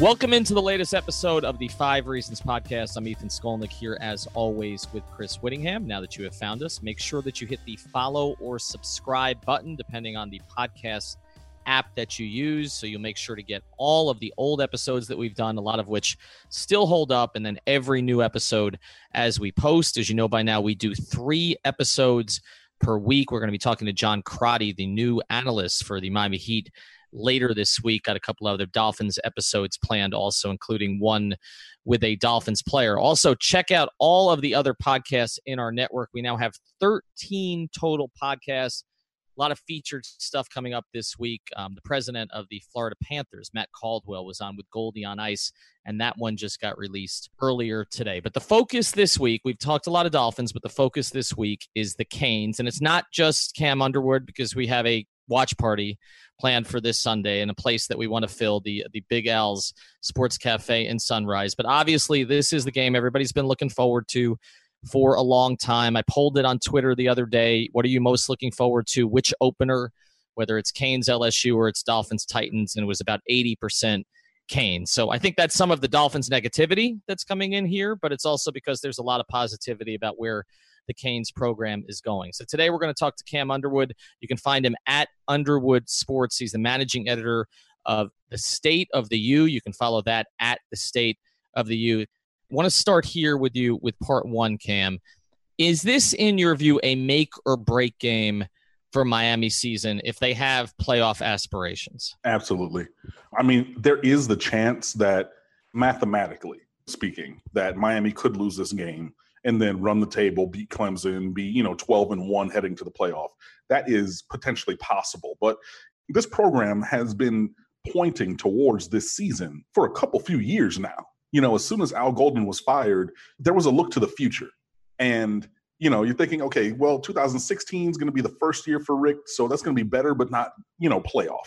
Welcome into the latest episode of the Five Reasons Podcast. I'm Ethan Skolnick here, as always, with Chris Wittyngham. Now that you have found us, make sure that you hit the follow or subscribe button, depending on the podcast app that you use. So you'll make sure to get all of the old episodes that we've done, a lot of which still hold up, and then every new episode as we post. As you know by now, we do three episodes per week. We're going to be talking to John Crotty, the new analyst for the Miami Heat later this week. Got a couple other Dolphins episodes planned, also including one with a Dolphins player. Also, check out all of the other podcasts in our network. We now have 13 total podcasts. A lot of featured stuff coming up this week. Um, the president of the Florida Panthers, Matt Caldwell, was on with Goldie on Ice, and that one just got released earlier today. But the focus this week, we've talked a lot of Dolphins, but the focus this week is the Canes. And it's not just Cam Underwood because we have a watch party planned for this Sunday in a place that we want to fill the the Big Al's Sports Cafe in Sunrise. But obviously, this is the game everybody's been looking forward to for a long time. I polled it on Twitter the other day. What are you most looking forward to? Which opener, whether it's Canes LSU or it's Dolphins Titans, and it was about eighty percent. Canes. So I think that's some of the Dolphins negativity that's coming in here, but it's also because there's a lot of positivity about where the Canes program is going. So today we're going to talk to Cam Underwood. You can find him at Underwood Sports. He's the managing editor of the State of the U. You can follow that at the State of the U. I want to start here with you with part one, Cam. Is this, in your view, a make or break game for Miami season if they have playoff aspirations? Absolutely. I mean, there is the chance that mathematically speaking, that Miami could lose this game and then run the table, beat Clemson, be, you know, 12 and 1 heading to the playoff. That is potentially possible. But this program has been pointing towards this season for a couple few years now. You know, as soon as Al Golden was fired, there was a look to the future. And you know, you're thinking, okay, well, 2016 is going to be the first year for Richt, so that's going to be better, but not, you know, playoff.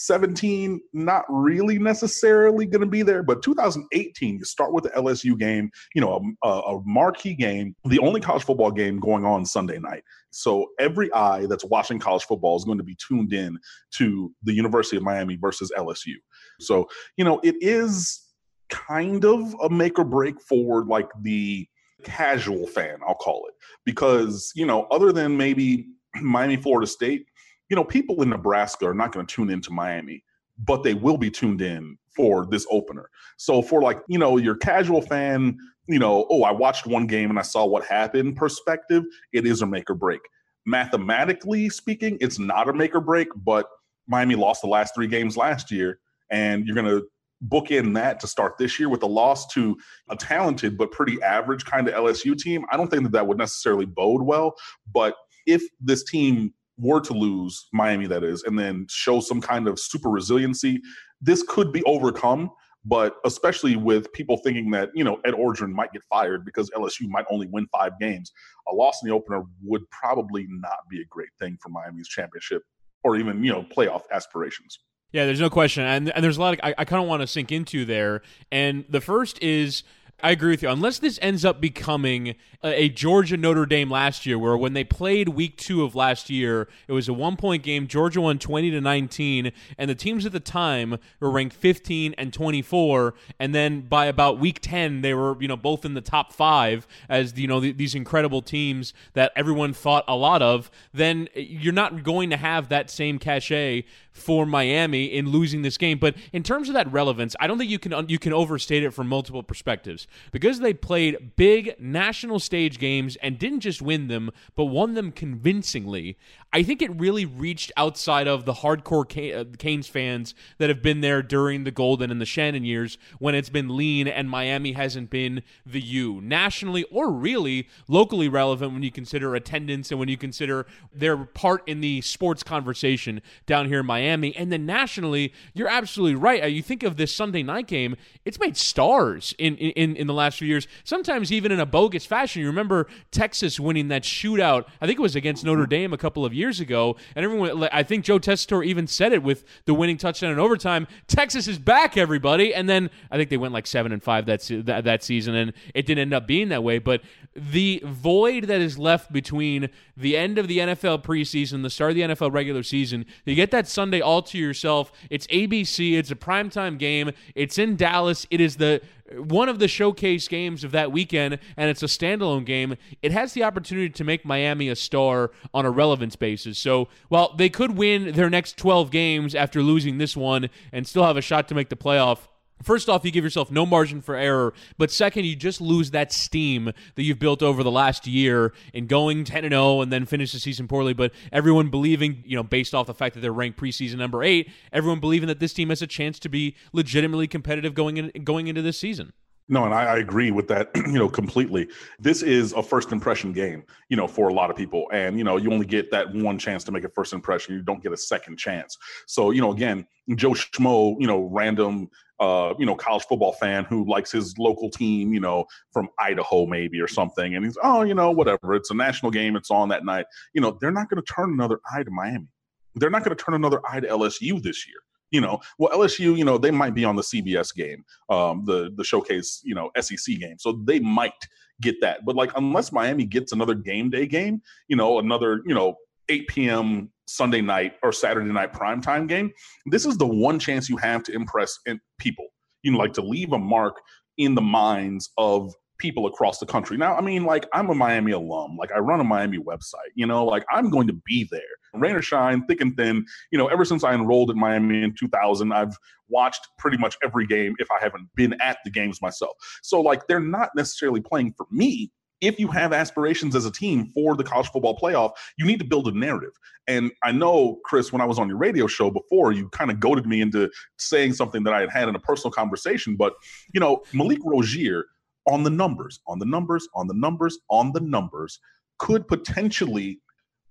17, not really necessarily going to be there, but 2018, you start with the LSU game, you know, a, a marquee game, the only college football game going on Sunday night. So every eye that's watching college football is going to be tuned in to the University of Miami versus LSU. So, you know, it is kind of a make or break for like the casual fan, I'll call it, because, you know, other than maybe Miami, Florida State, you know, people in Nebraska are not going to tune into Miami, but they will be tuned in for this opener. So for like, you know, your casual fan, you know, oh, I watched one game and I saw what happened perspective, it is a make or break. Mathematically speaking, it's not a make or break, but Miami lost the last three games last year, and you're going to book in that to start this year with a loss to a talented but pretty average kind of LSU team. I don't think that that would necessarily bode well, but if this team were to lose Miami, that is, and then show some kind of super resiliency, this could be overcome. But especially with people thinking that you know Ed Orgeron might get fired because LSU might only win five games, a loss in the opener would probably not be a great thing for Miami's championship or even you know playoff aspirations. Yeah, there's no question, and and there's a lot of, I, I kind of want to sink into there. And the first is I agree with you. Unless this ends up becoming a, Georgia Notre Dame last year, where when they played week two of last year, it was a one point game. Georgia won 20 to 19, and the teams at the time were ranked 15 and 24. And then by about week 10, they were, you know, both in the top five as, you know, th- these incredible teams that everyone thought a lot of. Then you're not going to have that same cachet for Miami in losing this game. But in terms of that relevance, I don't think you can you can overstate it from multiple perspectives because they played big national stage games and didn't just win them, but won them convincingly. I think it really reached outside of the hardcore uh, Canes fans that have been there during the Golden and the Shannon years when it's been lean and Miami hasn't been the U. Nationally or really locally relevant when you consider attendance and when you consider their part in the sports conversation down here in Miami. And then nationally, you're absolutely right. Uh, You think of this Sunday night game, it's made stars in, in, in the last few years, sometimes even in a bogus fashion. You remember Texas winning that shootout, I think it was against Notre Dame a couple of years ago. And everyone, I think Joe Tessitore even said it with the winning touchdown in overtime Texas is back, everybody. And then I think they went like 7 and 5 that, se- that, that season, and it didn't end up being that way. But the void that is left between the end of the NFL preseason, the start of the NFL regular season, you get that Sunday all to yourself. It's ABC, it's a primetime game, it's in Dallas, it is the one of the showcase games of that weekend, and it's a standalone game. It has the opportunity to make Miami a star on a relevance basis. So, while they could win their next 12 games after losing this one and still have a shot to make the playoff, First off, you give yourself no margin for error, but second, you just lose that steam that you've built over the last year in going 10 and 0 and then finish the season poorly, but everyone believing, you know, based off the fact that they're ranked preseason number 8, everyone believing that this team has a chance to be legitimately competitive going in, going into this season. No, and I, I agree with that, you know, completely. This is a first impression game, you know, for a lot of people. And, you know, you only get that one chance to make a first impression. You don't get a second chance. So, you know, again, Joe Schmo, you know, random uh, you know, college football fan who likes his local team, you know, from Idaho maybe or something. And he's, oh, you know, whatever. It's a national game. It's on that night. You know, they're not going to turn another eye to Miami. They're not going to turn another eye to LSU this year you know, well, LSU, you know, they might be on the CBS game, um, the the showcase, you know, SEC game, so they might get that. But like, unless Miami gets another game day game, you know, another, you know, 8 p.m. Sunday night or Saturday night primetime game, this is the one chance you have to impress people. You know, like to leave a mark in the minds of people across the country. Now, I mean, like I'm a Miami alum. Like I run a Miami website. You know, like I'm going to be there, rain or shine, thick and thin. You know, ever since I enrolled at Miami in 2000, I've watched pretty much every game if I haven't been at the games myself. So like they're not necessarily playing for me. If you have aspirations as a team for the college football playoff, you need to build a narrative. And I know, Chris, when I was on your radio show before, you kind of goaded me into saying something that I had had in a personal conversation. But, you know, Malik Rosier, on the numbers, on the numbers, on the numbers, on the numbers, could potentially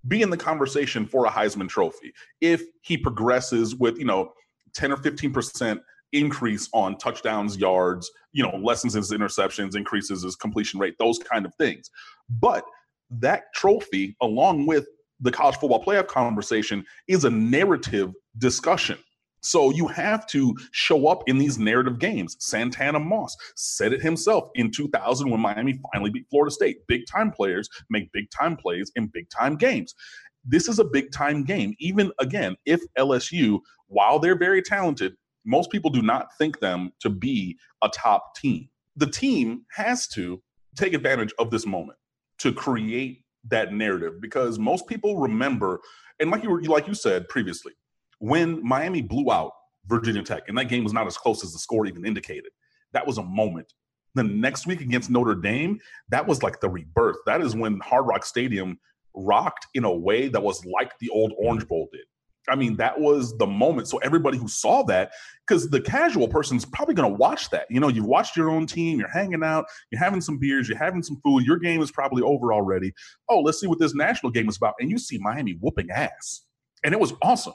be in the conversation for a Heisman Trophy if he progresses with, you know, 10 or 15% increase on touchdowns, yards, you know, lessens his interceptions, increases his completion rate, those kind of things. But that trophy, along with the college football playoff conversation, is a narrative discussion. So you have to show up in these narrative games. Santana Moss said it himself in 2000 when Miami finally beat Florida State. Big time players make big time plays in big time games. This is a big time game. Even again, if LSU, while they're very talented, most people do not think them to be a top team. The team has to take advantage of this moment to create that narrative because most people remember, and like you were, like you said previously, when Miami blew out Virginia Tech, and that game was not as close as the score even indicated. That was a moment. The next week against Notre Dame, that was like the rebirth. That is when Hard Rock Stadium rocked in a way that was like the old Orange Bowl did. I mean, that was the moment. So everybody who saw that, because the casual person's probably going to watch that. You know, you've watched your own team, you're hanging out, you're having some beers, you're having some food, your game is probably over already. Oh, let's see what this national game is about. And you see Miami whooping ass. And it was awesome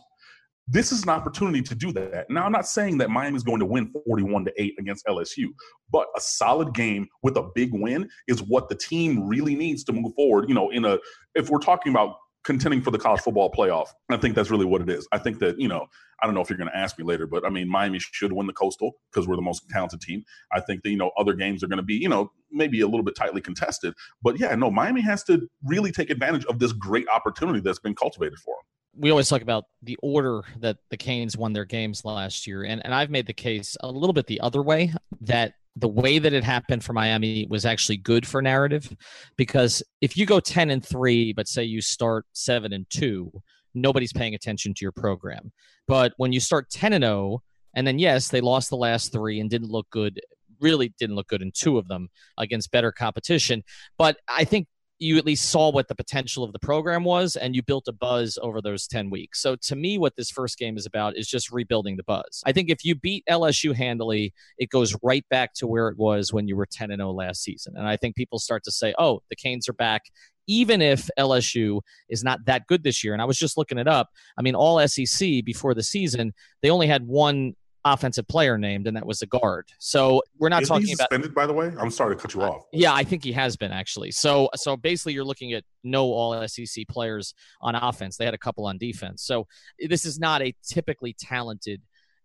this is an opportunity to do that. Now, I'm not saying that Miami's going to win 41 to 8 against LSU, but a solid game with a big win is what the team really needs to move forward. You know, in a if we're talking about contending for the college football playoff, I think that's really what it is. I think that, you know, I don't know if you're going to ask me later, but I mean, Miami should win the Coastal because we're the most talented team. I think that, you know, other games are going to be, you know, maybe a little bit tightly contested. But yeah, no, Miami has to really take advantage of this great opportunity that's been cultivated for them we always talk about the order that the Canes won their games last year. And, and I've made the case a little bit the other way that the way that it happened for Miami was actually good for narrative. Because if you go 10 and 3 but say you start 7 and 2 nobody's paying attention to your program. But when you start 10 and 0 and then yes they lost the last 3 and didn't look good really didn't look good in two of them against better competition. But I think you at least saw what the potential of the program was and you built a buzz over those 10 weeks. So to me what this first game is about is just rebuilding the buzz. I think if you beat LSU handily, it goes right back to where it was when you were 10 and 0 last season. And I think people start to say, "Oh, the Canes are back even if LSU is not that good this year. And I was just looking it up. I mean, all SEC before the season, they only had one offensive player named, and that was a guard. So we're not Is talking he about. suspended, by the way? I'm sorry to cut you off. Yeah, I think he has been actually. So so basically you're looking at no all SEC players on offense. They had a couple on defense. So this is not a typically talented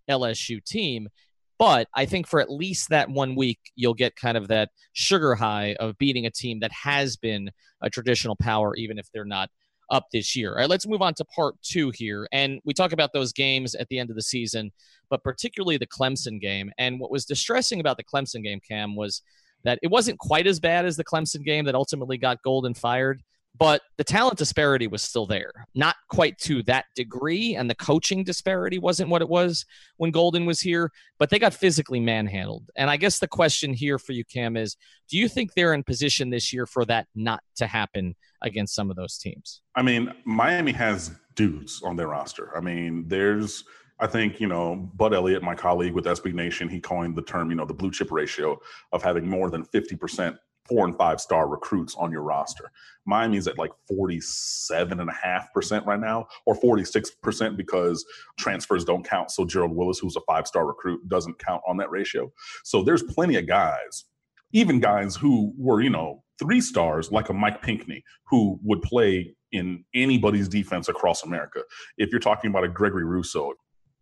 LSU team, but I think for at least that one week you'll get kind of that sugar high of beating a team that has been a traditional power even if they're not up this year. All right, let's move on to part 2 here. And we talk about those games at the end of the season, but particularly the Clemson game. And what was distressing about the Clemson game, Cam, was that it wasn't quite as bad as the Clemson game that ultimately got Golden fired, but the talent disparity was still there. Not quite to that degree, and the coaching disparity wasn't what it was when Golden was here, but they got physically manhandled. And I guess the question here for you, Cam, is do you think they're in position this year for that not to happen against some of those teams? I mean, Miami has dudes on their roster. I mean, there's, I think, you know, Bud Elliott, my colleague with SB Nation, he coined the term, you know, the blue chip ratio of having more than 50% four and five star recruits on your roster. Miami's at like 47.5% right now, or 46% because transfers don't count. So Gerald Willis, who's a five star recruit, doesn't count on that ratio. So there's plenty of guys, even guys who were, you know, three stars like a Mike Pinckney, who would play in anybody's defense across America. If you're talking about a Gregory Rousseau,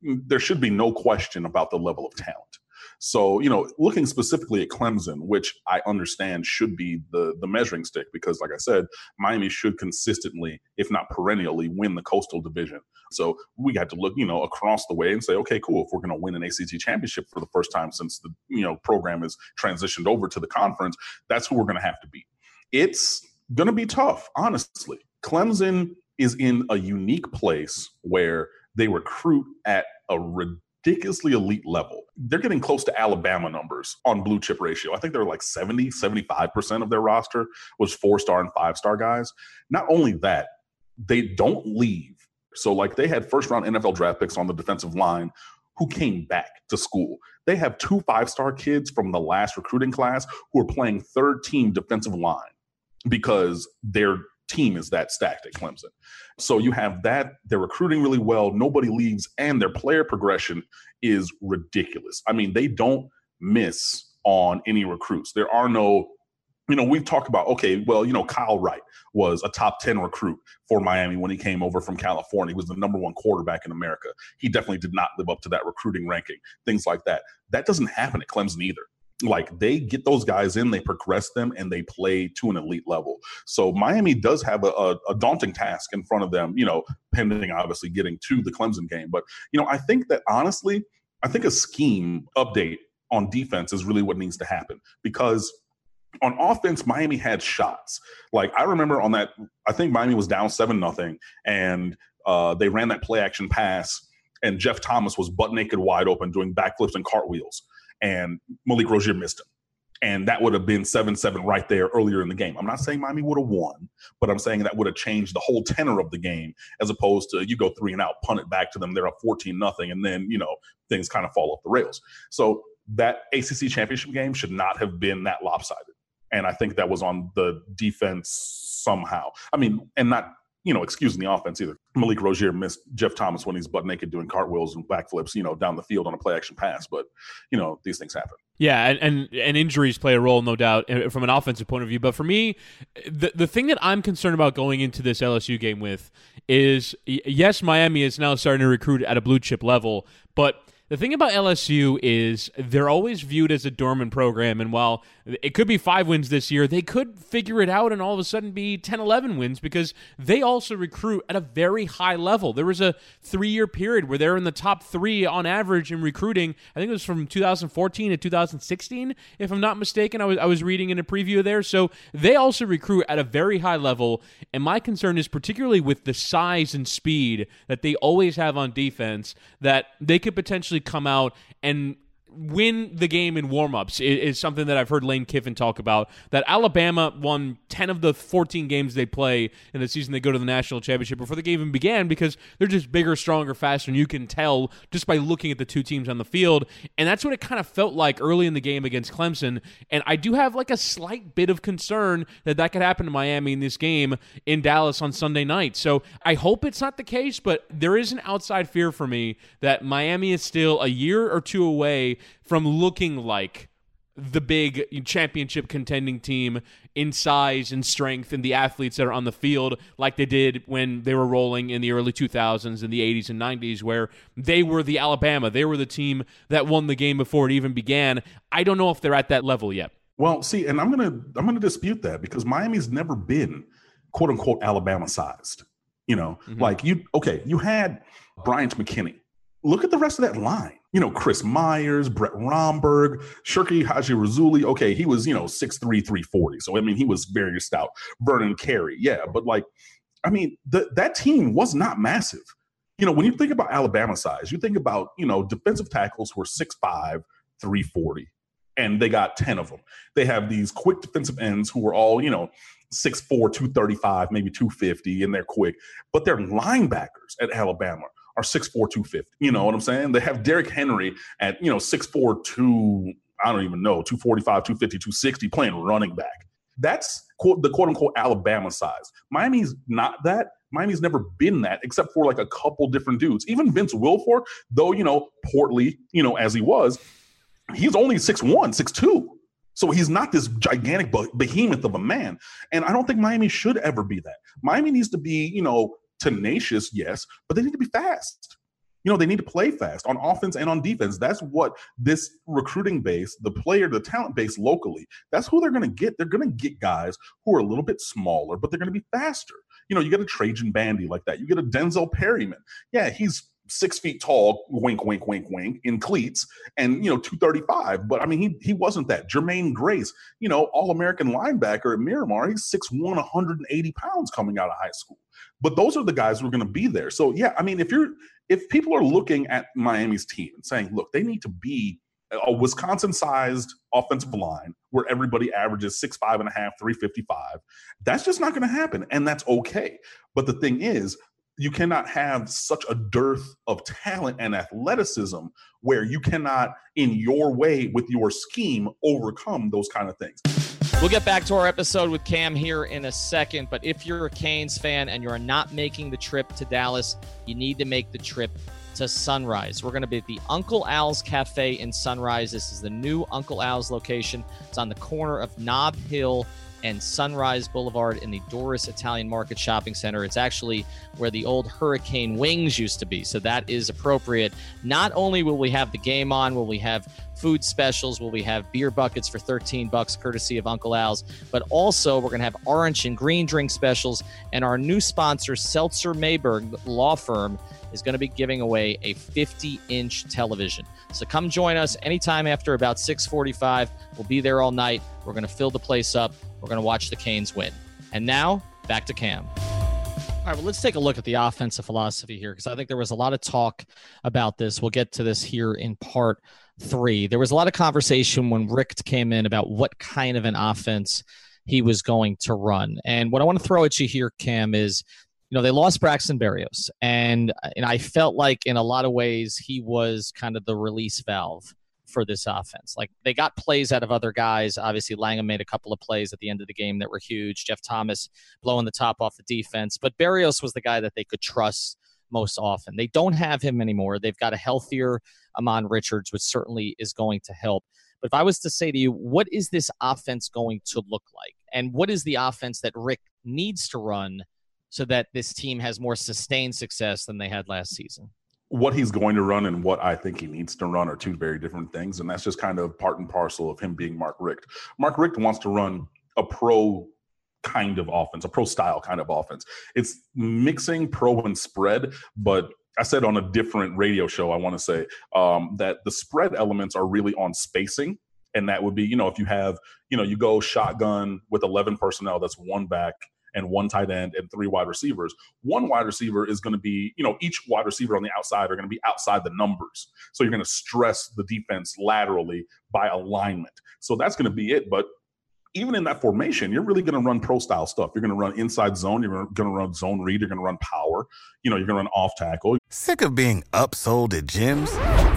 there should be no question about the level of talent. So, you know, looking specifically at Clemson, which I understand should be the the measuring stick, because like I said, Miami should consistently, if not perennially, win the Coastal Division. So we got to look, you know, across the way and say, okay, cool. If we're going to win an ACC championship for the first time since the you know program is transitioned over to the conference, that's who we're going to have to beat. It's going to be tough, honestly. Clemson is in a unique place where they recruit at a ridiculously elite level. They're getting close to Alabama numbers on blue chip ratio. I think they're like 70, 75% of their roster was four star and five star guys. Not only that, they don't leave. So, like, they had first round NFL draft picks on the defensive line who came back to school. They have two five star kids from the last recruiting class who are playing third team defensive line because their team is that stacked at Clemson. So you have that, they're recruiting really well, nobody leaves, and their player progression is ridiculous. I mean, they don't miss on any recruits. There are no, you know, we've talked about, okay, well, you know, Kyle Wright was a top 10 recruit for Miami when he came over from California. He was the number one quarterback in America. He definitely did not live up to that recruiting ranking, things like that. That doesn't happen at Clemson either like they get those guys in, they progress them, and they play to an elite level. So Miami does have a, a, a, daunting task in front of them, you know, pending obviously getting to the Clemson game. But you know, I think that honestly, I think a scheme update on defense is really what needs to happen because on offense, Miami had shots. Like I remember on that, I think Miami was down seven nothing, and uh, they ran that play action pass, and Jeff Thomas was butt naked wide open doing backflips and cartwheels and Malik Rosier missed him. And that would have been 7 7 right there earlier in the game. I'm not saying Miami would have won, but I'm saying that would have changed the whole tenor of the game as opposed to you go three and out, punt it back to them, they're up 14 nothing, and then, you know, things kind of fall off the rails. So that ACC championship game should not have been that lopsided. And I think that was on the defense somehow. I mean, and not you know, excusing the offense either. Malik Rosier missed Jeff Thomas when he's butt naked doing cartwheels and backflips, you know, down the field on a play action pass. But, you know, these things happen. Yeah, and, and, and injuries play a role, no doubt, eh, from an offensive point of view. But for me, the the thing that I'm concerned about going into this LSU game with is yes, Miami is now starting to recruit at a blue chip level, but the thing about LSU is they're always viewed as a dormant program. And while it could be five wins this year, they could figure it out and all of a sudden be 10, 11 wins because they also recruit at a very high level. There was a three year period where they're in the top three on average in recruiting. I think it was from 2014 to 2016, if I'm not mistaken. I was, I was reading in a preview there. So they also recruit at a very high level. And my concern is particularly with the size and speed that they always have on defense that they could potentially come out and win the game in warmups is, is something that I've heard Lane Kiffin talk about. That Alabama won 10 of the 14 games they play in the season they go to the national championship before the game even began because they're just bigger, stronger, faster, and you can tell just by looking at the two teams on the field. And that's what it kind of felt like early in the game against Clemson. And I do have like a slight bit of concern that that could happen to Miami in this game in Dallas on Sunday night. So I hope it's not the case, but there is an outside fear for me that Miami is still a year or two away from looking like the big championship contending team in size and strength and the athletes that are on the field like they did when they were rolling in the early 2000s and the 80s and 90s where they were the Alabama they were the team that won the game before it even began I don't know if they're at that level yet Well, see, and I'm gonna I'm gonna dispute that because Miami's never been quote unquote Alabama sized. You know, mm-hmm. like you okay, you had Bryant McKinnie. Look at the rest of that line. You know, Chris Myers, Brett Romberg, Sherko Haji-Rasouli. Okay, he was, you know, 6'3, 340. So I mean, he was very stout. Vernon Carey, yeah. But like, I mean, the, that team was not massive. You know, when you think about Alabama size, you think about, you know, defensive tackles who are 6'5, 340 and they got 10 of them. They have these quick defensive ends who are all, you know, 6'4, 235, maybe 250, and they're quick. But they're linebackers at Alabama are 6'4, 250. You know what I'm saying? They have Derrick Henry at, you know, 6'4, 2, I don't even know, 245, 250, 260, playing running back. That's quote, the quote unquote Alabama size. Miami's not that. Miami's never been that except for like a couple different dudes. Even Vince Wilfork, though, you know, portly, you know, as he was, he's only 6'1, 6'2. So he's not this gigantic behemoth of a man. And I don't think Miami should ever be that. Miami needs to be, you know, tenacious, yes, but they need to be fast. You know, they need to play fast on offense and on defense. That's what this recruiting base, the player, the talent base locally, that's who they're going to get. They're going to get guys who are a little bit smaller, but they're going to be faster. You know, you get a Trajan Bandy like that. You get a Denzel Perryman. Yeah, he's six feet tall, wink, wink, wink, wink, in cleats, and you know, 235. But I mean, he he wasn't that. Jermaine Grace, you know, all-American linebacker at Miramar, he's 6'1, 180 pounds coming out of high school. But those are the guys who are going to be there. So yeah, I mean, if you're if people are looking at Miami's team and saying, look, they need to be a Wisconsin-sized offensive line where everybody averages six five and a half, 355, that's just not going to happen. And that's okay. But the thing is, you cannot have such a dearth of talent and athleticism where you cannot, in your way with your scheme, overcome those kind of things. We'll get back to our episode with Cam here in a second, but if you're a Canes fan and you're not making the trip to Dallas, you need to make the trip to Sunrise. We're going to be at the Uncle Al's Cafe in Sunrise. This is the new Uncle Al's location. It's on the corner of Nob Hill and Sunrise Boulevard in the Doris Italian Market Shopping Center. It's actually where the old Hurricane Wings used to be. So that is appropriate. Not only will we have the game on, will we have food specials, will we have beer buckets for 13 bucks courtesy of Uncle Al's, but also we're going to have orange and green drink specials and our new sponsor Seltzer Mayberg law firm is going to be giving away a 50 inch television. So come join us anytime after about 645. We'll be there all night. We're going to fill the place up. We're going to watch the Canes win. And now back to Cam. All right, well, let's take a look at the offensive philosophy here because I think there was a lot of talk about this. We'll get to this here in part three. There was a lot of conversation when Richt came in about what kind of an offense he was going to run. And what I want to throw at you here, Cam, is you know they lost Braxton Berrios, and and I felt like in a lot of ways he was kind of the release valve for this offense. Like they got plays out of other guys. Obviously, Langham made a couple of plays at the end of the game that were huge. Jeff Thomas blowing the top off the defense, but Berrios was the guy that they could trust most often. They don't have him anymore. They've got a healthier Ahmmon Richards, which certainly is going to help. But if I was to say to you, what is this offense going to look like? And what is the offense that Richt needs to run so that this team has more sustained success than they had last season? What he's going to run and what I think he needs to run are two very different things. And that's just kind of part and parcel of him being Mark Richt. Mark Richt wants to run a pro kind of offense, a pro style kind of offense. It's mixing pro and spread, but I said on a different radio show, I want to say um, that the spread elements are really on spacing. And that would be, you know, if you have, you know, you go shotgun with 11 personnel, that's one back and one tight end and three wide receivers. One wide receiver is going to be, you know, each wide receiver on the outside are going to be outside the numbers. So you're going to stress the defense laterally by alignment. So that's going to be it. But even in that formation, you're really going to run pro style stuff. You're going to run inside zone. You're going to run zone read. You're going to run power. You know, you're going to run off tackle. Sick of being upsold at gyms?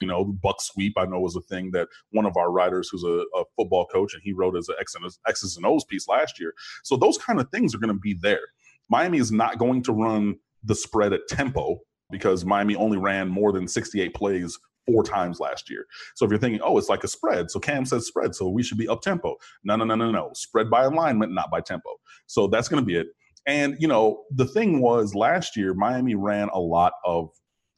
You know, buck sweep, I know was a thing that one of our writers who's a, a football coach and he wrote as an X's and O's piece last year. So those kind of things are going to be there. Miami is not going to run the spread at tempo because Miami only ran more than 68 plays four times last year. So if you're thinking, oh, it's like a spread, so Cam says spread, so we should be up tempo. No, no, no, no, no. Spread by alignment, not by tempo. So that's going to be it. And you know, the thing was last year, Miami ran a lot of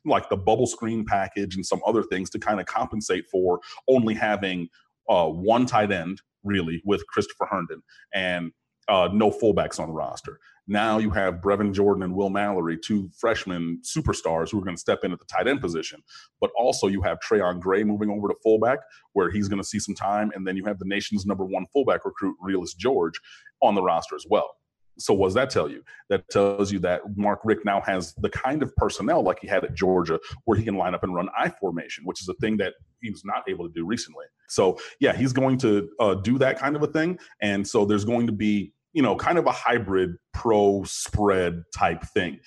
like the bubble screen package and some other things to kind of compensate for only having uh, one tight end really with Christopher Herndon and uh, no fullbacks on the roster. Now you have Brevin Jordan and Will Mallory, two freshman superstars who are going to step in at the tight end position. But also you have Trayone Gray moving over to fullback, where he's going to see some time, and then you have the nation's number one fullback recruit, Realus George, on the roster as well. So what does that tell you? That tells you that Mark Richt now has the kind of personnel like he had at Georgia, where he can line up and run I formation, which is a thing that he was not able to do recently. So yeah, he's going to uh, do that kind of a thing, and so there's going to be you know kind of a hybrid pro spread type thing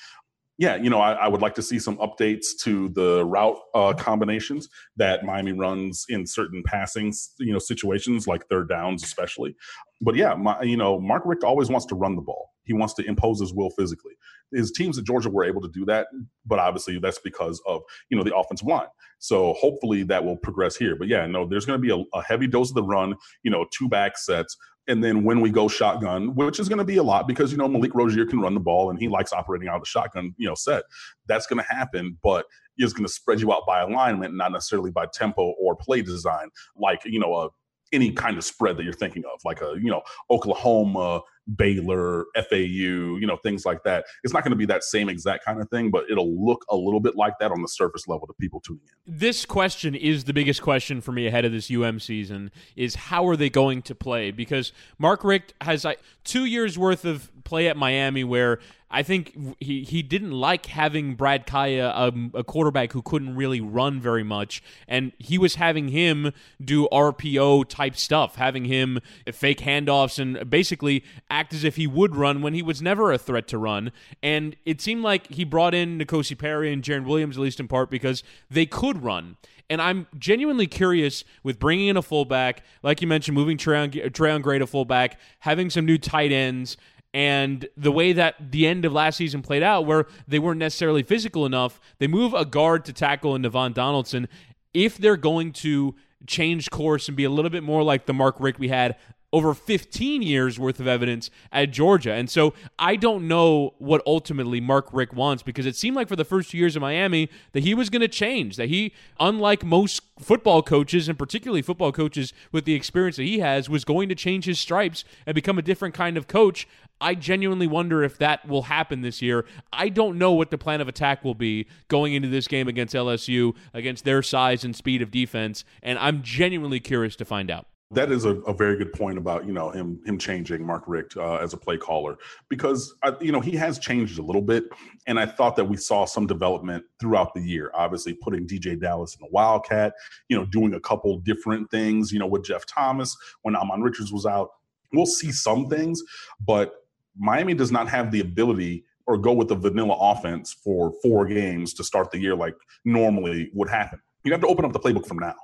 yeah, you know, I, I, would like to see some updates to the route uh, combinations that Miami runs in certain passing, you know, situations like third downs, especially. But yeah, my, you know, Mark Richt always wants to run the ball. He wants to impose his will physically. His teams at Georgia were able to do that, but obviously that's because of you know the offensive line. So hopefully that will progress here. But yeah, no, there's going to be a, a heavy dose of the run. You know, two back sets, and then when we go shotgun, which is going to be a lot because you know Malik Rosier can run the ball and he likes operating out of the shotgun, you know, set. That's going to happen, but is going to spread you out by alignment, not necessarily by tempo or play design, like you know a any kind of spread that you're thinking of, like a you know Oklahoma, Baylor, FAU, you know, things like that. It's not going to be that same exact kind of thing, but it'll look a little bit like that on the surface level to people tuning in. This question is the biggest question for me ahead of this UM season is how are they going to play? Because Mark Richt has two years worth of play at Miami where I think he, he didn't like having Brad Kaaya, um, a quarterback who couldn't really run very much, and he was having him do RPO type stuff, having him fake handoffs and basically act as if he would run when he was never a threat to run. And it seemed like he brought in N'Kosi Perry and Jarren Williams, at least in part, because they could run. And I'm genuinely curious with bringing in a fullback, like you mentioned, moving Trayone Gray to fullback, having some new tight ends, and the way that the end of last season played out, where they weren't necessarily physical enough, they move a guard to tackle in Navaughn Donaldson. If they're going to change course and be a little bit more like the Mark Richt we had over 15 years worth of evidence at Georgia. And so I don't know what ultimately Mark Richt wants because it seemed like for the first two years of Miami that he was going to change, that he, unlike most football coaches and particularly football coaches with the experience that he has, was going to change his stripes and become a different kind of coach. I genuinely wonder if that will happen this year. I don't know what the plan of attack will be going into this game against LSU, against their size and speed of defense, and I'm genuinely curious to find out. That is a, a, very good point about you know him him changing Mark Richt uh, as a play caller because I, you know he has changed a little bit, and I thought that we saw some development throughout the year. Obviously, putting DeeJay Dallas in the Wildcat, you know, doing a couple different things, you know, with Jeff Thomas when Ahmmon Richards was out. We'll see some things, but Miami does not have the ability or go with the vanilla offense for four games to start the year like normally would happen. You have to open up the playbook from now.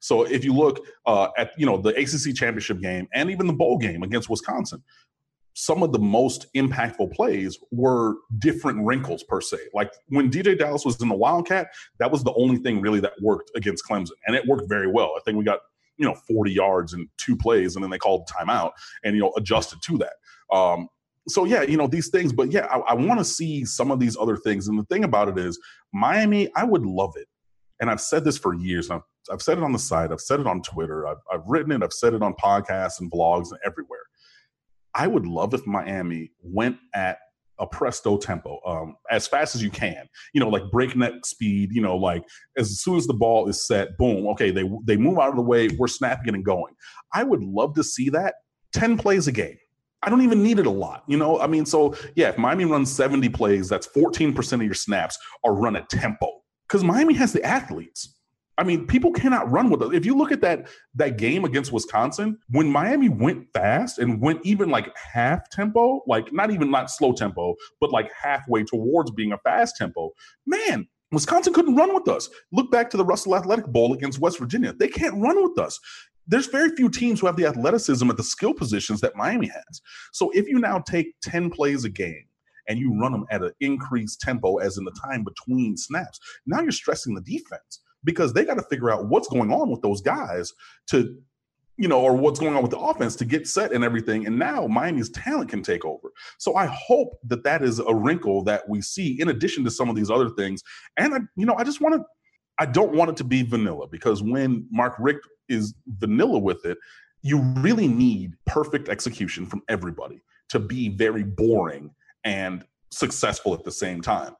So if you look uh, at you know the ACC championship game and even the bowl game against Wisconsin, some of the most impactful plays were different wrinkles per se. Like when DeeJay Dallas was in the Wildcat, that was the only thing really that worked against Clemson, and it worked very well. I think we got you know 40 yards in two plays, and then they called timeout and you know adjusted to that. Um, so yeah, you know these things, but yeah, I, I want to see some of these other things. And the thing about it is, Miami, I would love it, and I've said this for years. I've, I've said it on the site, I've said it on Twitter, I've, I've written it, I've said it on podcasts and blogs and everywhere. I would love if Miami went at a presto tempo, um, as fast as you can. You know, like breakneck speed. You know, like as soon as the ball is set, boom. Okay, they they move out of the way. We're snapping and going. I would love to see that. Ten plays a game. I don't even need it a lot. You know, I mean, so yeah, if Miami runs 70 plays, that's 14% of your snaps are run at tempo. Because Miami has the athletes. I mean, people cannot run with us. If you look at that that game against Wisconsin, when Miami went fast and went even like half tempo, like not even not slow tempo, but like halfway towards being a fast tempo, man, Wisconsin couldn't run with us. Look back to the Russell Athletic Bowl against West Virginia. They can't run with us. There's very few teams who have the athleticism at the skill positions that Miami has. So if you now take 10 plays a game and you run them at an increased tempo, as in the time between snaps, now you're stressing the defense because they got to figure out what's going on with those guys to you know, or what's going on with the offense to get set and everything. And now Miami's talent can take over. So I hope that that is a wrinkle that we see in addition to some of these other things. And I, you know, I just want to, I don't want it to be vanilla because when Mark Richt is vanilla with it, you really need perfect execution from everybody to be very boring and successful at the same time.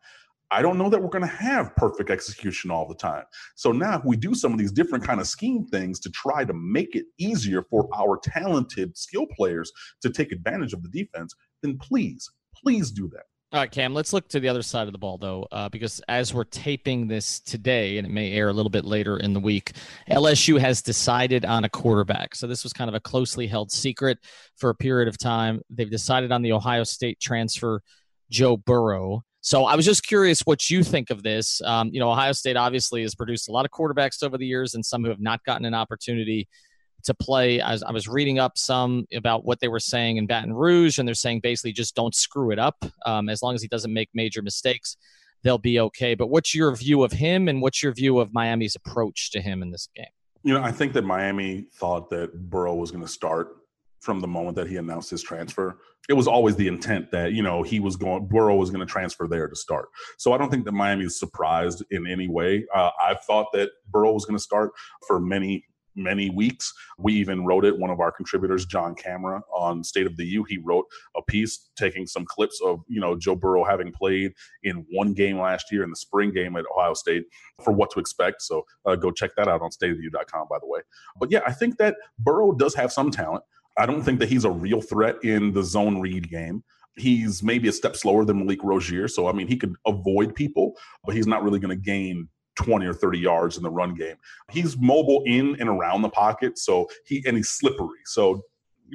I don't know that we're going to have perfect execution all the time. So now if we do some of these different kind of scheme things to try to make it easier for our talented skill players to take advantage of the defense, then please, please do that. All right, Cam, let's look to the other side of the ball, though, uh, because as we're taping this today, and it may air a little bit later in the week, LSU has decided on a quarterback. So this was kind of a closely held secret for a period of time. They've decided on the Ohio State transfer, Joe Burrow. So I was just curious what you think of this. Um, you know, Ohio State obviously has produced a lot of quarterbacks over the years, and some who have not gotten an opportunity to play. I was, I was reading up some about what they were saying in Baton Rouge, and they're saying basically just don't screw it up. Um, as long as he doesn't make major mistakes, they'll be okay. But what's your view of him, and what's your view of Miami's approach to him in this game? You know, I think that Miami thought that Burrow was going to start from the moment that he announced his transfer. It was always the intent that, you know, he was going, Burrow was going to transfer there to start. So I don't think that Miami is surprised in any way. Uh, I thought that Burrow was going to start for many, many weeks. We even wrote it. One of our contributors, John Camera, on State of the U, he wrote a piece taking some clips of you know Joe Burrow having played in one game last year in the spring game at Ohio State for what to expect. So uh, go check that out on stateoftheu.com, by the way. But yeah, I think that Burrow does have some talent. I don't think that he's a real threat in the zone read game. He's maybe a step slower than Malik Rosier. So, I mean, he could avoid people, but he's not really going to gain 20 or 30 yards in the run game. He's mobile in and around the pocket. So, he and he's slippery. So,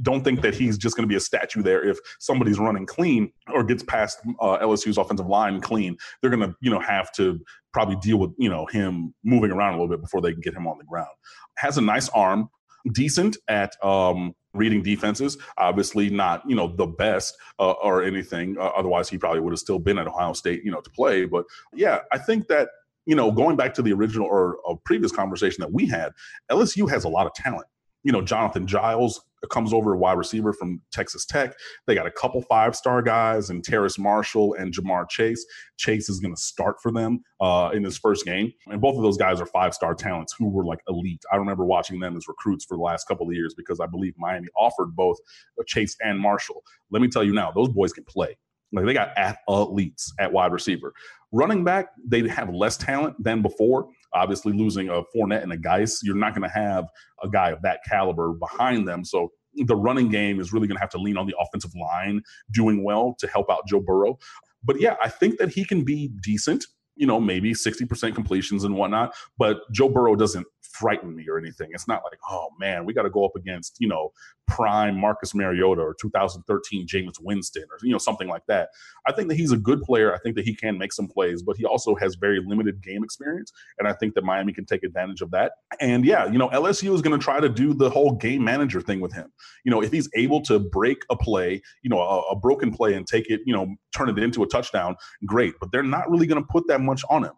don't think that he's just going to be a statue there if somebody's running clean or gets past uh, LSU's offensive line clean. They're going to, you know, have to probably deal with, you know, him moving around a little bit before they can get him on the ground. Has a nice arm, decent at um, reading defenses. Obviously, not you know the best uh, or anything. Uh, otherwise, he probably would have still been at Ohio State, you know, to play. But yeah, I think that you know going back to the original or a previous conversation that we had, LSU has a lot of talent. You know, Jonathan Giles comes over a wide receiver from Texas Tech. They got a couple five star guys and Terrace Marshall and Ja'Marr Chase. Chase is going to start for them uh, in his first game. And both of those guys are five star talents who were like elite. I remember watching them as recruits for the last couple of years because I believe Miami offered both Chase and Marshall. Let me tell you now, those boys can play. Like they got athletes at wide receiver. Running back, they have less talent than before. Obviously, losing a Fournette and a Guice, you're not going to have a guy of that caliber behind them. So the running game is really going to have to lean on the offensive line doing well to help out Joe Burrow. But yeah, I think that he can be decent. You know, maybe 60% completions and whatnot. But Joe Burrow doesn't frighten me or anything. It's not like, oh man, we got to go up against, you know, prime Marcus Mariota or 2013 Jameis Winston or, you know, something like that. I think that he's a good player. I think that he can make some plays, but he also has very limited game experience. And I think that Miami can take advantage of that. And yeah, you know, LSU is going to try to do the whole game manager thing with him. You know, if he's able to break a play, you know, a, a broken play and take it, you know, turn it into a touchdown, great. But they're not really going to put that much on him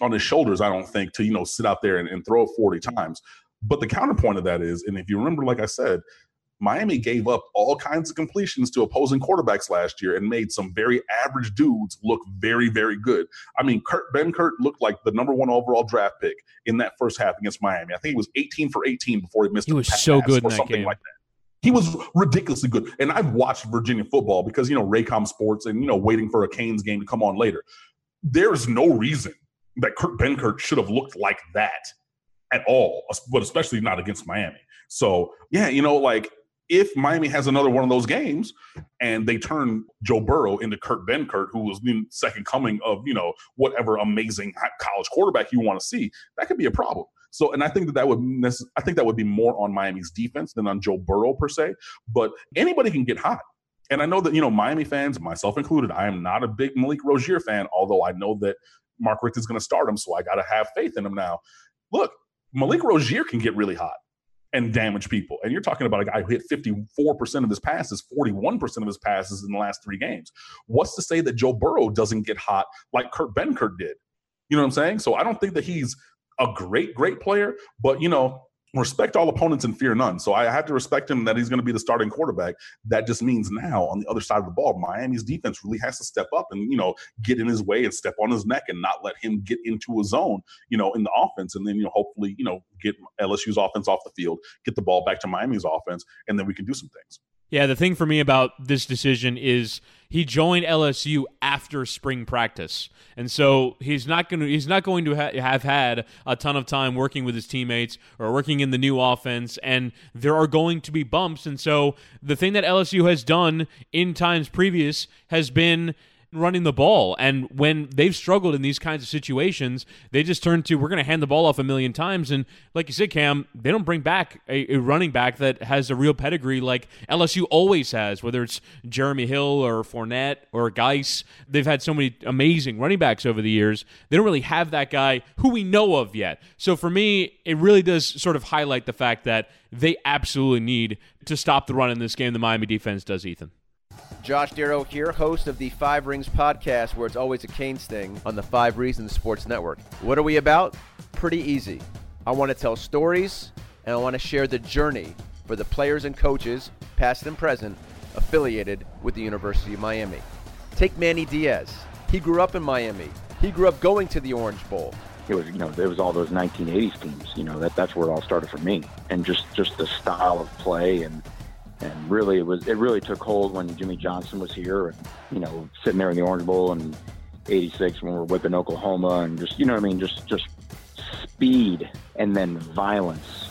on his shoulders, I don't think, to, you know, sit out there and, and throw it 40 mm-hmm. times. But the counterpoint of that is, and if you remember, like I said, Miami gave up all kinds of completions to opposing quarterbacks last year and made some very average dudes look very, very good. I mean, Benkert looked like the number one overall draft pick in that first half against Miami. I think he was 18 for 18 before he missed. He was so good in or that something game. like that. He was ridiculously good. And I've watched Virginia football because, you know, Raycom Sports and, you know, waiting for a Canes game to come on later. There's no reason that Kurt Benkert should have looked like that at all, but especially not against Miami. So, yeah, you know, like if Miami has another one of those games and they turn Joe Burrow into Kurt Benkert, who was the second coming of, you know, whatever amazing college quarterback you want to see, that could be a problem. So, and I think that that would, I think that would be more on Miami's defense than on Joe Burrow per se. But anybody can get hot. And I know that, you know, Miami fans, myself included, I am not a big Malik Rosier fan, although I know that Mark Richt is going to start him. So I got to have faith in him now. Look, Malik Rosier can get really hot and damage people. And you're talking about a guy who hit 54% of his passes, 41% of his passes in the last three games. What's to say that Joe Burrow doesn't get hot like Kurt Benkert did? You know what I'm saying? So I don't think that he's a great, great player, but you know, respect all opponents and fear none. So I have to respect him that he's going to be the starting quarterback. That just means now on the other side of the ball, Miami's defense really has to step up and, you know, get in his way and step on his neck and not let him get into a zone, you know, in the offense. And then, you know, hopefully, you know, get LSU's offense off the field, get the ball back to Miami's offense, and then we can do some things. Yeah, the thing for me about this decision is he joined LSU after spring practice, and so he's not going to he's not going to ha- have had a ton of time working with his teammates or working in the new offense, and there are going to be bumps. And so the thing that LSU has done in times previous has been running the ball. And when they've struggled in these kinds of situations, they just turn to we're going to hand the ball off a million times. And like you said, Cam, they don't bring back a, a running back that has a real pedigree like LSU always has, whether it's Jeremy Hill or Fournette or Guice. They've had so many amazing running backs over the years. They don't really have that guy who we know of yet. So for me, it really does sort of highlight the fact that they absolutely need to stop the run in this game. The Miami defense does, Ethan. Josh Darrow here, host of the Five Rings podcast, where it's always a Canes thing on the Five Reasons Sports Network. What are we about? Pretty easy. I want to tell stories, and I want to share the journey for the players and coaches, past and present, affiliated with the University of Miami. Take Manny Diaz. He grew up in Miami. He grew up going to the Orange Bowl. it was you know it was all those 1980s teams you know that that's where it all started for me and just just the style of play and and really it was it really took hold when Jimmy Johnson was here and you know sitting there in the Orange Bowl in 86 when we were whipping Oklahoma and just you know what I mean just just speed and then violence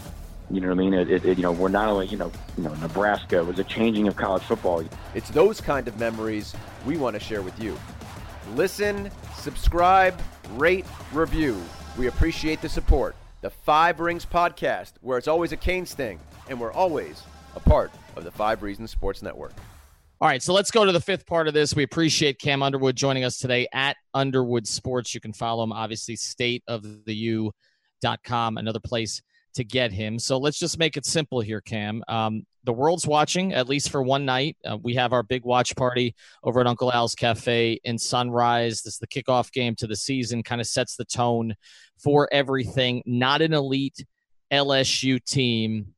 you know what I mean it, it, you know we're not only you know you know Nebraska was a changing of college football It's those kind of memories we want to share with you. Listen, subscribe, rate, review. We appreciate the support. The Five Rings Podcast, where it's always a Canes thing, and we're always a part of the Five Reasons Sports Network. All right, so let's go to the fifth part of this. We appreciate Cam Underwood joining us today at Underwood Sports. You can follow him, obviously, stateoftheu.com, another place to get him. So let's just make it simple here, Cam. Um, the world's watching, at least for one night. Uh, we have our big watch party over at Uncle Al's Cafe in Sunrise. This is the kickoff game to the season, kind of sets the tone for everything. Not an elite LSU team.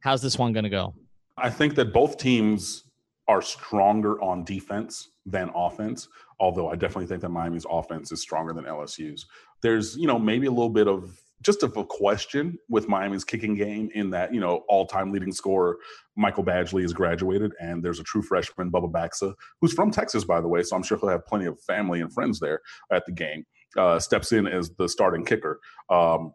How's this one going to go? I think that both teams are stronger on defense than offense, although I definitely think that Miami's offense is stronger than LSU's. There's, you know, maybe a little bit of just of a question with Miami's kicking game in that, you know, all time leading scorer Michael Badgley has graduated, and there's a true freshman, Bubba Baxa, who's from Texas, by the way, so I'm sure he'll have plenty of family and friends there at the game, uh, steps in as the starting kicker. Um,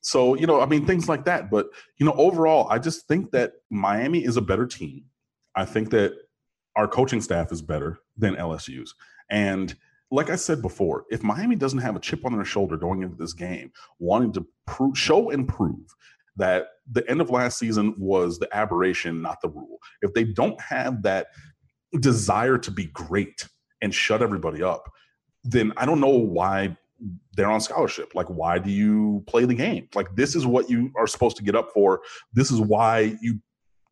so, you know, I mean, things like that. But, you know, overall, I just think that Miami is a better team. I think that our coaching staff is better than LSU's. And like I said before, if Miami doesn't have a chip on their shoulder going into this game, wanting to prove, show and prove that the end of last season was the aberration, not the rule, if they don't have that desire to be great and shut everybody up, then I don't know why they're on scholarship. Like, why do you play the game? Like, this is what you are supposed to get up for. This is why you.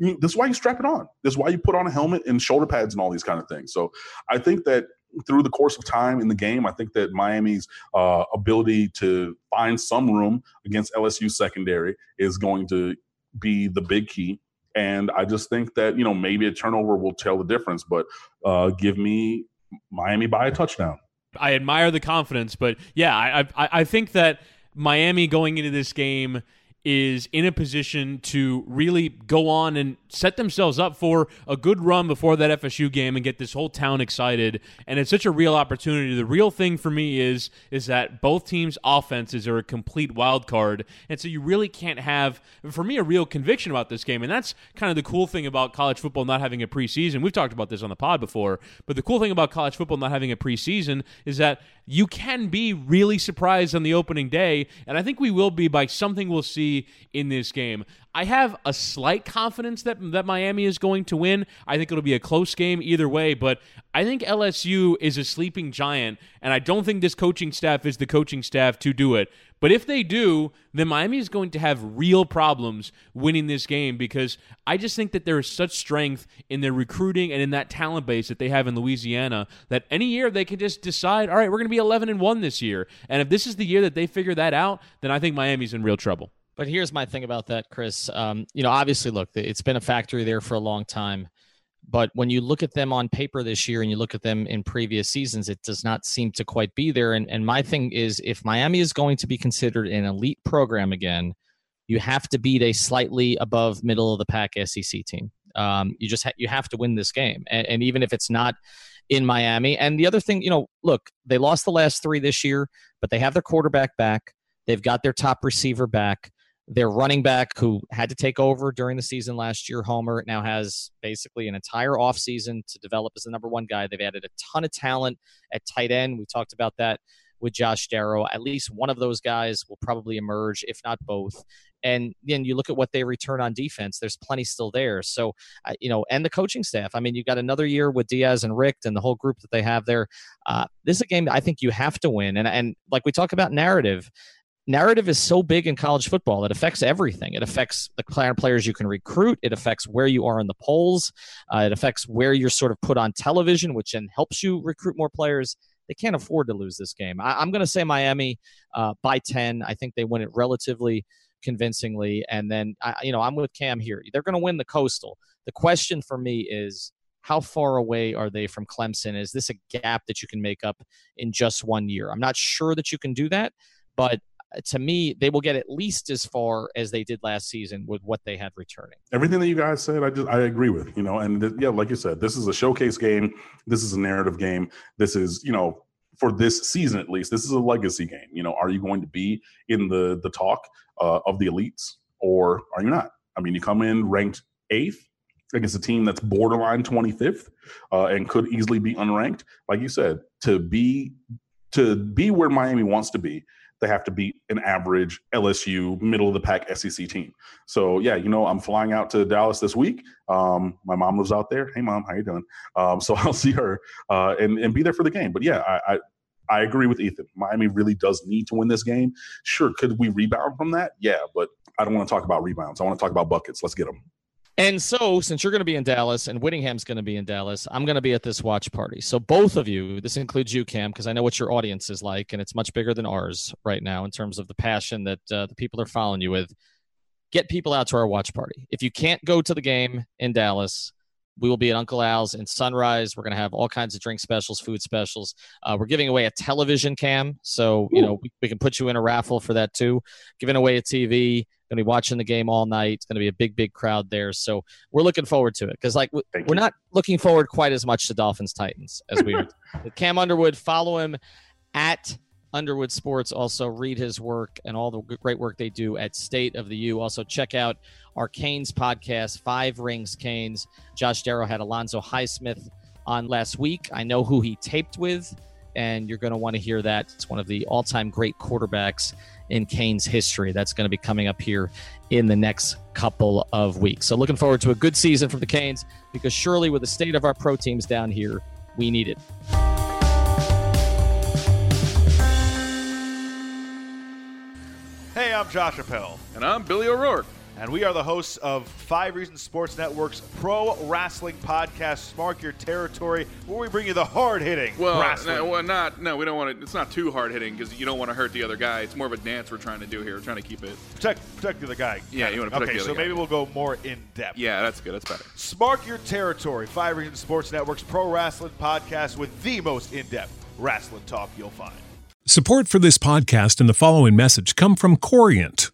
you- This is why you strap it on. This is why you put on a helmet and shoulder pads and all these kind of things. So, I think that through the course of time in the game, I think that Miami's uh, ability to find some room against LSU secondary is going to be the big key. And I just think that, you know, maybe a turnover will tell the difference, but uh, give me Miami by a touchdown. I admire the confidence, but yeah, I, I I think that Miami going into this game is in a position to really go on and set themselves up for a good run before that FSU game and get this whole town excited. And it's such a real opportunity. The real thing for me is is that both teams' offenses are a complete wild card, and so you really can't have, for me, a real conviction about this game. And that's kind of the cool thing about college football not having a preseason. We've talked about this on the pod before, but the cool thing about college football not having a preseason is that you can be really surprised on the opening day, and I think we will be by something we'll see in this game. I have a slight confidence that that Miami is going to win. I think it'll be a close game either way, but I think LSU is a sleeping giant, and I don't think this coaching staff is the coaching staff to do it. But if they do, then Miami is going to have real problems winning this game because I just think that there is such strength in their recruiting and in that talent base that they have in Louisiana that any year they can just decide, all right, we're going to be 11 and 1 this year. And if this is the year that they figure that out, then I think Miami's in real trouble. But here's my thing about that, Chris. Um, you know, obviously, look, it's been a factory there for a long time. But when you look at them on paper this year and you look at them in previous seasons, it does not seem to quite be there. And, and my thing is if Miami is going to be considered an elite program again, you have to beat a slightly above middle of the pack SEC team. Um, you just ha- you have to win this game, and, and even if it's not in Miami. And the other thing, you know, look, they lost the last three this year, but they have their quarterback back. They've got their top receiver back. Their running back, who had to take over during the season last year, Homer, now has basically an entire offseason to develop as the number one guy. They've added a ton of talent at tight end. We talked about that with Josh Darrow. At least one of those guys will probably emerge, if not both. And then you look at what they return on defense. There's plenty still there. So, uh, you know, and the coaching staff. I mean, you got another year with Diaz and Richt and the whole group that they have there. Uh, this is a game I think you have to win. And and like we talk about narrative, narrative is so big in college football. It affects everything. It affects the players you can recruit. It affects where you are in the polls. Uh, it affects where you're sort of put on television, which then helps you recruit more players. They can't afford to lose this game. I, am going to say Miami uh, by 10. I think they win it relatively convincingly. And then, I, you know, I'm with Cam here. They're going to win the Coastal. The question for me is how far away are they from Clemson? Is this a gap that you can make up in just one year? I'm not sure that you can do that, but to me, they will get at least as far as they did last season with what they had returning. Everything that you guys said, I just I agree with. You know, and th- yeah, like you said, this is a showcase game. This is a narrative game. This is you know for this season at least, this is a legacy game. You know, are you going to be in the the talk uh, of the elites or are you not? I mean, you come in ranked eighth against a team that's borderline 25th uh, and could easily be unranked. Like you said, to be to be where Miami wants to be they have to beat an average LSU middle of the pack SEC team. So yeah, you know, I'm flying out to Dallas this week. Um, my mom lives out there. Hey mom, how you doing? Um, so I'll see her uh, and and be there for the game. But yeah, I, I I agree with Ethan. Miami really does need to win this game. Sure, could we rebound from that? Yeah, but I don't want to talk about rebounds. I want to talk about buckets. Let's get them. And so, since you're going to be in Dallas and Wittyngham's going to be in Dallas, I'm going to be at this watch party. So, both of you, this includes you, Cam, because I know what your audience is like, and it's much bigger than ours right now in terms of the passion that uh, the people are following you with. Get people out to our watch party. If you can't go to the game in Dallas, we will be at Uncle Al's in Sunrise. We're going to have all kinds of drink specials, food specials. Uh, we're giving away a television cam, so you know we, we, can put you in a raffle for that too. Giving away a TV. Going to be watching the game all night. It's going to be a big, big crowd there. So we're looking forward to it because like Thank we're you. not looking forward quite as much to Dolphins Titans as we are. Cam Underwood, follow him at Underwood Sports. Also, read his work and all the great work they do at State of the U. Also, check out our Canes podcast, Five Rings Canes. Josh Darrow had Alonzo Highsmith on last week. I know who he taped with, and you're going to want to hear that. It's one of the all time great quarterbacks in Canes history. That's going to be coming up here in the next couple of weeks. So, looking forward to a good season from the Canes because surely, with the state of our pro teams down here, we need it. Hey, I'm Josh Appel. And I'm Billy O'Rourke. And we are the hosts of Five Reasons Sports Network's pro wrestling podcast, Mark Your Territory, where we bring you the hard hitting Well, wrestling. no, well, not no. We don't want it. It's not too hard hitting because you don't want to hurt the other guy. It's more of a dance we're trying to do here. We're trying to keep it. protect, protect the other guy. Yeah, you wanna protect Okay, the other so guy. maybe we'll go more in depth. Yeah, that's good. That's better. Spark Your Territory, Five Reasons Sports Network's pro wrestling podcast with the most in depth wrestling talk you'll find. Support for this podcast and the following message come from Corient.